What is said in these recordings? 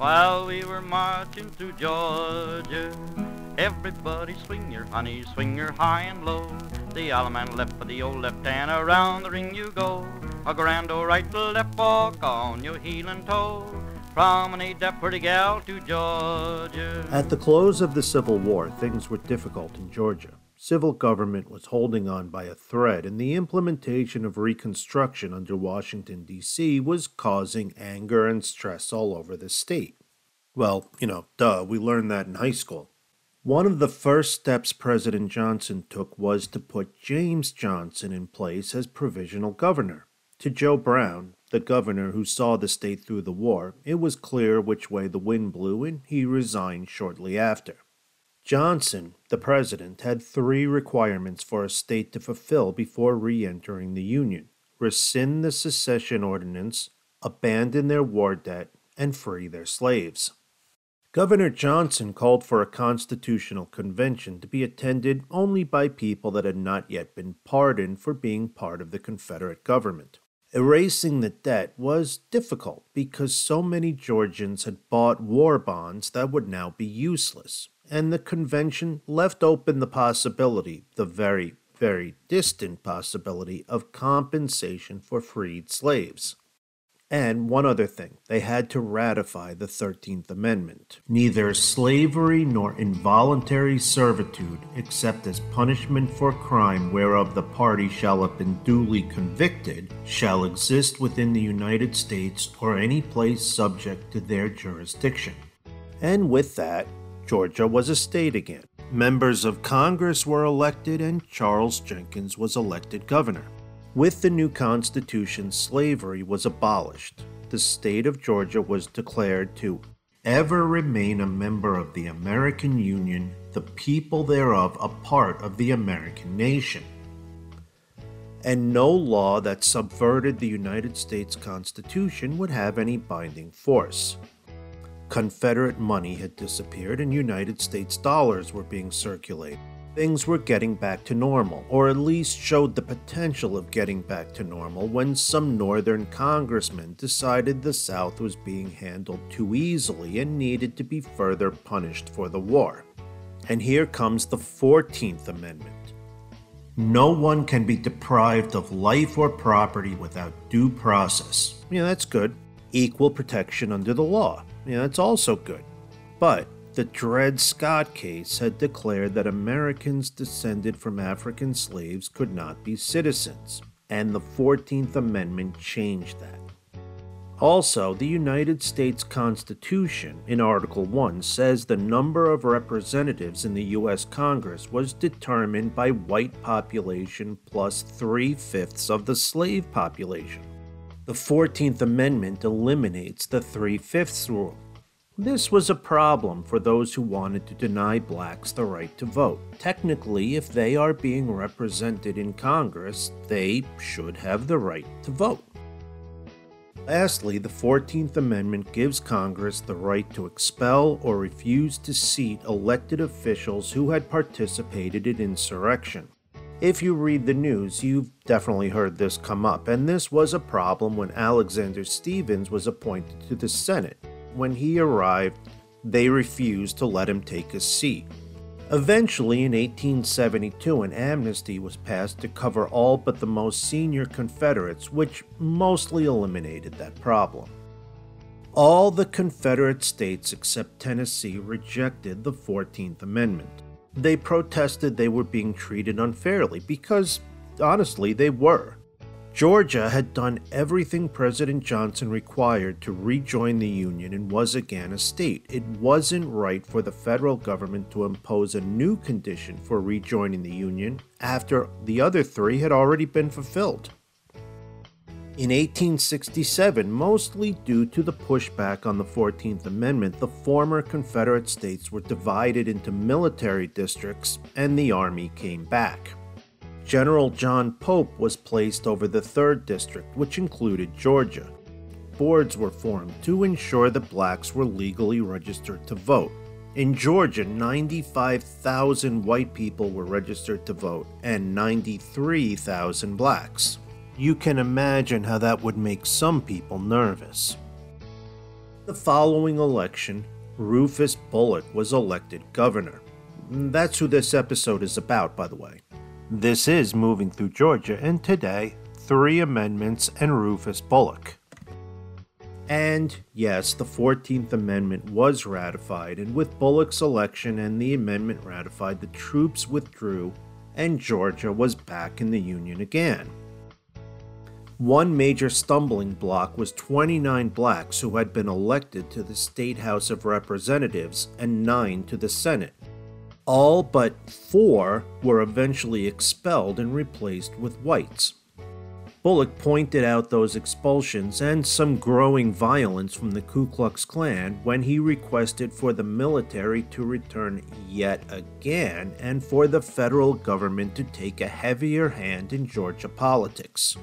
while we were marching through Georgia. Everybody swing your honey, swing your high and low. The Allemande left for the old left hand, around the ring you go. A grand old right to left walk on your heel and toe. Promenade that pretty gal to Georgia. At the close of the Civil War, things were difficult in Georgia. Civil government was holding on by a thread, and the implementation of Reconstruction under Washington, D.C. was causing anger and stress all over the state. Well, you know, duh, we learned that in high school. One of the first steps President Johnson took was to put James Johnson in place as provisional governor. To Joe Brown, the governor who saw the state through the war, it was clear which way the wind blew, and he resigned shortly after. Johnson, the president, had three requirements for a state to fulfill before re entering the Union rescind the secession ordinance, abandon their war debt, and free their slaves. Governor Johnson called for a constitutional convention to be attended only by people that had not yet been pardoned for being part of the Confederate government. Erasing the debt was difficult because so many Georgians had bought war bonds that would now be useless and the convention left open the possibility, the very, very distant possibility, of compensation for freed slaves. And one other thing, they had to ratify the 13th Amendment. Neither slavery nor involuntary servitude, except as punishment for crime whereof the party shall have been duly convicted, shall exist within the United States or any place subject to their jurisdiction. And with that, Georgia was a state again. Members of Congress were elected, and Charles Jenkins was elected governor. With the new Constitution, slavery was abolished. The state of Georgia was declared to ever remain a member of the American Union, the people thereof a part of the American nation. And no law that subverted the United States Constitution would have any binding force. Confederate money had disappeared and United States dollars were being circulated. Things were getting back to normal, or at least showed the potential of getting back to normal when some Northern congressmen decided the South was being handled too easily and needed to be further punished for the war. And here comes the 14th Amendment. No one can be deprived of life or property without due process. Yeah, that's good. Equal protection under the law. Yeah, that's also good. But the Dred Scott case had declared that Americans descended from African slaves could not be citizens, and the 14th Amendment changed that. Also, the United States Constitution, in Article 1, says the number of representatives in the U.S. Congress was determined by white population plus three fifths of the slave population. The 14th Amendment eliminates the three fifths rule. This was a problem for those who wanted to deny blacks the right to vote. Technically, if they are being represented in Congress, they should have the right to vote. Lastly, the 14th Amendment gives Congress the right to expel or refuse to seat elected officials who had participated in insurrection. If you read the news, you've definitely heard this come up, and this was a problem when Alexander Stephens was appointed to the Senate. When he arrived, they refused to let him take a seat. Eventually, in 1872, an amnesty was passed to cover all but the most senior Confederates, which mostly eliminated that problem. All the Confederate states except Tennessee rejected the 14th Amendment. They protested they were being treated unfairly because, honestly, they were. Georgia had done everything President Johnson required to rejoin the Union and was again a state. It wasn't right for the federal government to impose a new condition for rejoining the Union after the other three had already been fulfilled. In 1867, mostly due to the pushback on the 14th Amendment, the former Confederate states were divided into military districts and the Army came back. General John Pope was placed over the 3rd District, which included Georgia. Boards were formed to ensure that blacks were legally registered to vote. In Georgia, 95,000 white people were registered to vote and 93,000 blacks. You can imagine how that would make some people nervous. The following election, Rufus Bullock was elected governor. Mm, that's who this episode is about, by the way. This is Moving Through Georgia, and today, three amendments and Rufus Bullock. And yes, the 14th Amendment was ratified, and with Bullock's election and the amendment ratified, the troops withdrew and Georgia was back in the Union again. One major stumbling block was 29 blacks who had been elected to the State House of Representatives and 9 to the Senate. All but 4 were eventually expelled and replaced with whites. Bullock pointed out those expulsions and some growing violence from the Ku Klux Klan when he requested for the military to return yet again and for the federal government to take a heavier hand in Georgia politics.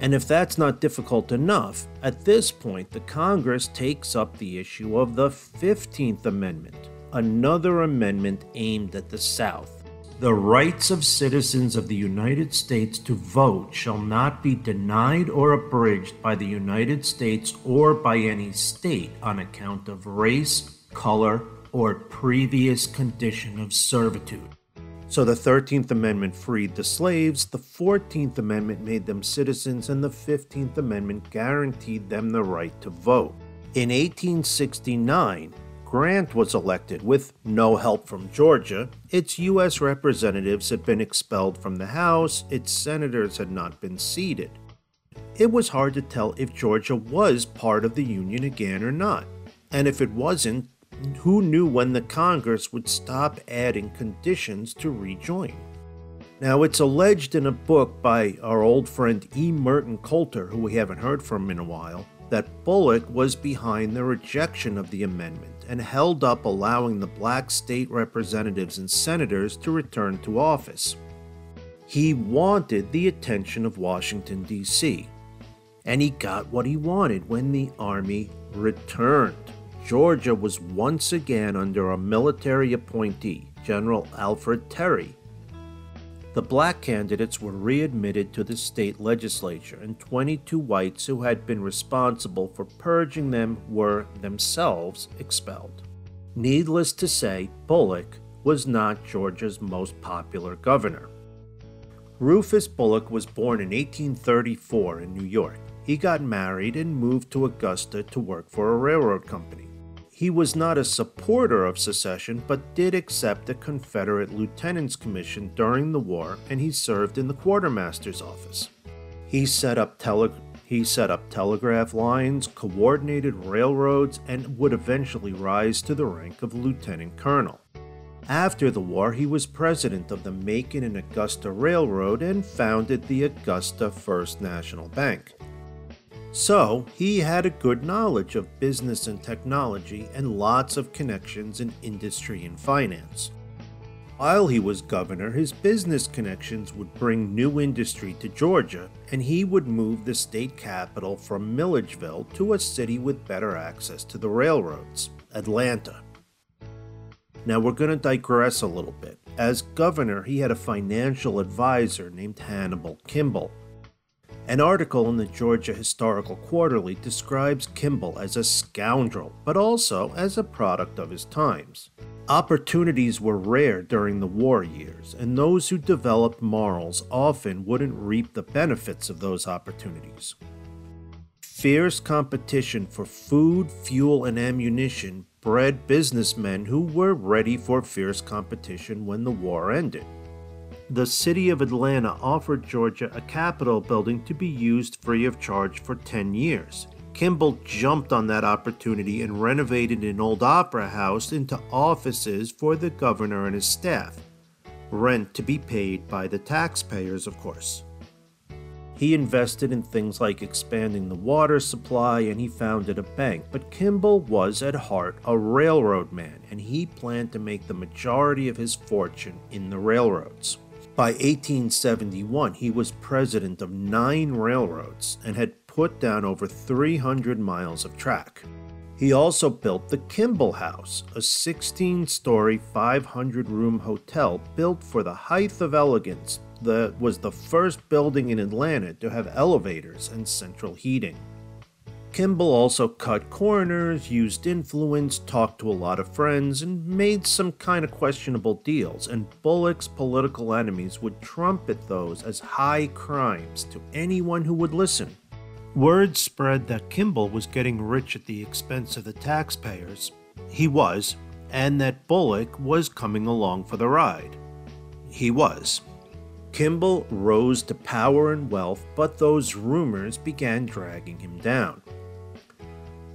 And if that's not difficult enough, at this point the Congress takes up the issue of the 15th Amendment, another amendment aimed at the South. The rights of citizens of the United States to vote shall not be denied or abridged by the United States or by any state on account of race, color, or previous condition of servitude. So the 13th Amendment freed the slaves, the 14th Amendment made them citizens, and the 15th Amendment guaranteed them the right to vote. In 1869, Grant was elected with no help from Georgia. Its U.S. representatives had been expelled from the House, its senators had not been seated. It was hard to tell if Georgia was part of the Union again or not. And if it wasn't, who knew when the Congress would stop adding conditions to rejoin? Now, it's alleged in a book by our old friend E. Merton Coulter, who we haven't heard from in a while, that Bullock was behind the rejection of the amendment and held up allowing the black state representatives and senators to return to office. He wanted the attention of Washington, D.C., and he got what he wanted when the Army returned. Georgia was once again under a military appointee, General Alfred Terry, the black candidates were readmitted to the state legislature, and 22 whites who had been responsible for purging them were themselves expelled. Needless to say, Bullock was not Georgia's most popular governor. Rufus Bullock was born in 1834 in New York. He got married and moved to Augusta to work for a railroad company. He was not a supporter of secession, but did accept the Confederate Lieutenant's Commission during the war, and he served in the quartermaster's office. He set up tele- he set up telegraph lines, coordinated railroads, and would eventually rise to the rank of lieutenant colonel. After the war, he was president of the Macon and Augusta Railroad and founded the Augusta First National Bank. So, he had a good knowledge of business and technology and lots of connections in industry and finance. While he was governor, his business connections would bring new industry to Georgia, and he would move the state capital from Milledgeville to a city with better access to the railroads, Atlanta. Now we're going to digress a little bit. As governor, he had a financial advisor named Hannibal Kimball. An article in the Georgia Historical Quarterly describes Kimball as a scoundrel, but also as a product of his times. Opportunities were rare during the war years, and those who developed morals often wouldn't reap the benefits of those opportunities. Fierce competition for food, fuel, and ammunition bred businessmen who were ready for fierce competition when the war ended the city of Atlanta offered Georgia a Capitol building to be used free of charge for 10 years. Kimball jumped on that opportunity and renovated an old opera house into offices for the governor and his staff. Rent to be paid by the taxpayers, of course. He invested in things like expanding the water supply and he founded a bank, but Kimball was at heart a railroad man and he planned to make the majority of his fortune in the railroads. By 1871, he was president of nine railroads and had put down over 300 miles of track. He also built the Kimball House, a 16 story, 500 room hotel built for the height of elegance that was the first building in Atlanta to have elevators and central heating. Kimball also cut corners, used influence, talked to a lot of friends, and made some kind of questionable deals, and Bullock's political enemies would trumpet those as high crimes to anyone who would listen. Word spread that Kimball was getting rich at the expense of the taxpayers. He was, and that Bullock was coming along for the ride. He was. Kimball rose to power and wealth, but those rumors began dragging him down.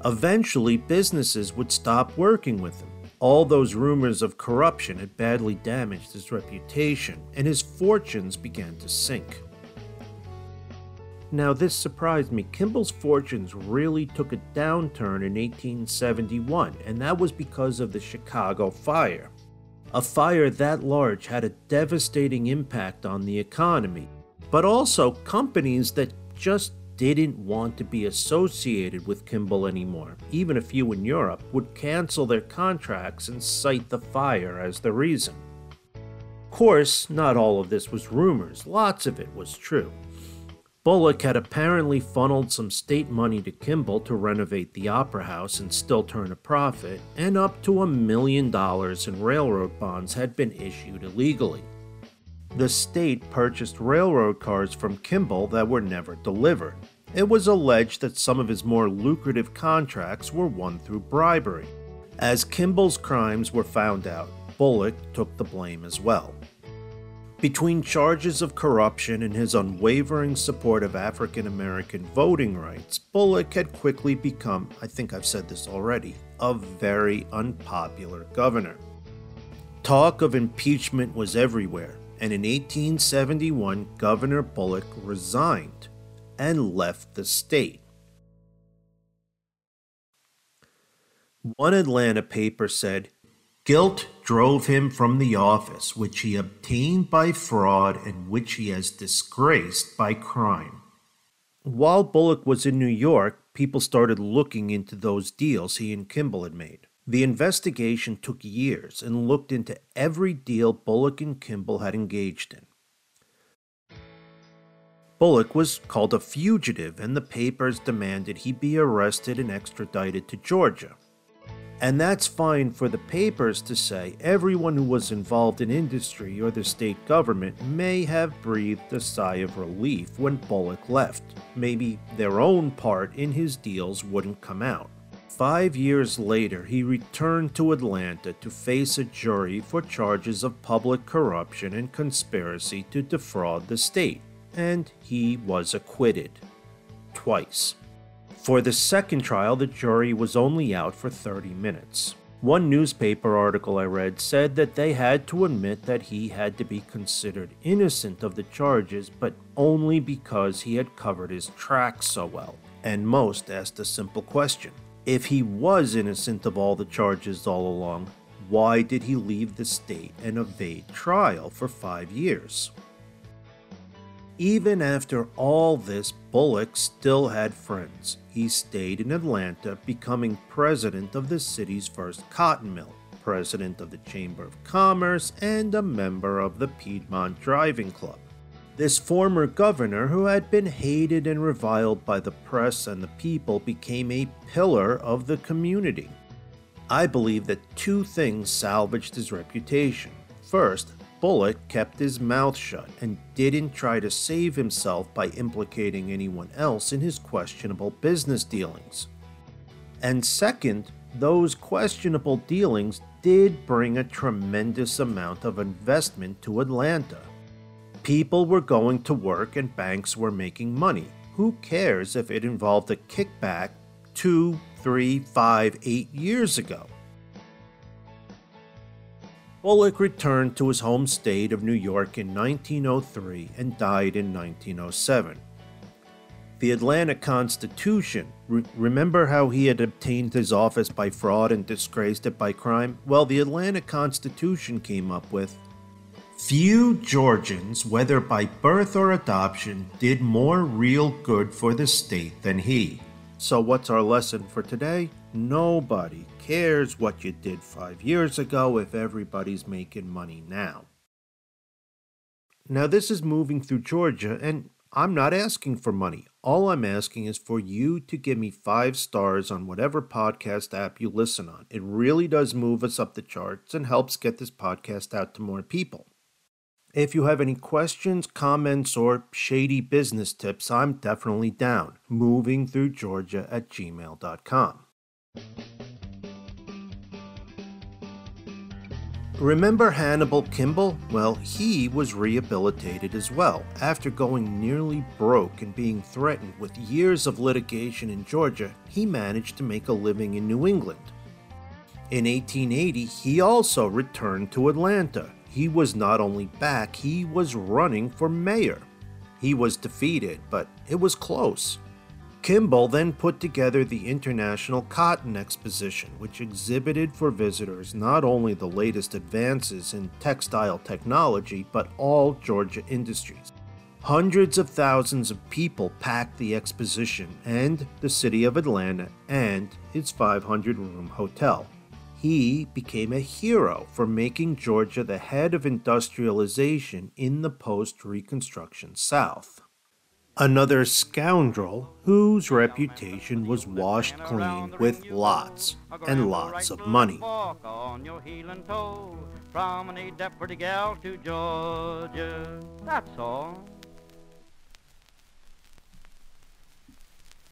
Eventually, businesses would stop working with him. All those rumors of corruption had badly damaged his reputation, and his fortunes began to sink. Now, this surprised me. Kimball's fortunes really took a downturn in 1871, and that was because of the Chicago fire. A fire that large had a devastating impact on the economy, but also companies that just didn't want to be associated with Kimball anymore. Even a few in Europe would cancel their contracts and cite the fire as the reason. Of course, not all of this was rumors, lots of it was true. Bullock had apparently funneled some state money to Kimball to renovate the Opera House and still turn a profit, and up to a million dollars in railroad bonds had been issued illegally. The state purchased railroad cars from Kimball that were never delivered. It was alleged that some of his more lucrative contracts were won through bribery. As Kimball's crimes were found out, Bullock took the blame as well. Between charges of corruption and his unwavering support of African American voting rights, Bullock had quickly become, I think I've said this already, a very unpopular governor. Talk of impeachment was everywhere, and in 1871, Governor Bullock resigned and left the state. One Atlanta paper said, Guilt drove him from the office which he obtained by fraud and which he has disgraced by crime. While Bullock was in New York, people started looking into those deals he and Kimball had made. The investigation took years and looked into every deal Bullock and Kimball had engaged in. Bullock was called a fugitive, and the papers demanded he be arrested and extradited to Georgia. And that's fine for the papers to say everyone who was involved in industry or the state government may have breathed a sigh of relief when Bullock left. Maybe their own part in his deals wouldn't come out. Five years later, he returned to Atlanta to face a jury for charges of public corruption and conspiracy to defraud the state, and he was acquitted. Twice. For the second trial, the jury was only out for 30 minutes. One newspaper article I read said that they had to admit that he had to be considered innocent of the charges, but only because he had covered his tracks so well. And most asked a simple question if he was innocent of all the charges all along, why did he leave the state and evade trial for five years? Even after all this, Bullock still had friends. He stayed in Atlanta, becoming president of the city's first cotton mill, president of the Chamber of Commerce, and a member of the Piedmont Driving Club. This former governor, who had been hated and reviled by the press and the people, became a pillar of the community. I believe that two things salvaged his reputation. First, Bullock kept his mouth shut and didn't try to save himself by implicating anyone else in his questionable business dealings. And second, those questionable dealings did bring a tremendous amount of investment to Atlanta. People were going to work and banks were making money. Who cares if it involved a kickback two, three, five, eight years ago? Bullock returned to his home state of New York in 1903 and died in 1907. The Atlanta Constitution, re- remember how he had obtained his office by fraud and disgraced it by crime? Well, the Atlanta Constitution came up with Few Georgians, whether by birth or adoption, did more real good for the state than he. So, what's our lesson for today? Nobody cares what you did five years ago if everybody's making money now. Now, this is moving through Georgia, and I'm not asking for money. All I'm asking is for you to give me five stars on whatever podcast app you listen on. It really does move us up the charts and helps get this podcast out to more people. If you have any questions, comments, or shady business tips, I'm definitely down. Moving through Georgia at gmail.com. Remember Hannibal Kimball? Well, he was rehabilitated as well. After going nearly broke and being threatened with years of litigation in Georgia, he managed to make a living in New England. In 1880, he also returned to Atlanta. He was not only back, he was running for mayor. He was defeated, but it was close. Kimball then put together the International Cotton Exposition, which exhibited for visitors not only the latest advances in textile technology, but all Georgia industries. Hundreds of thousands of people packed the exposition and the city of Atlanta and its 500 room hotel. He became a hero for making Georgia the head of industrialization in the post Reconstruction South. Another scoundrel whose reputation was washed clean with lots and lots of money. That's all.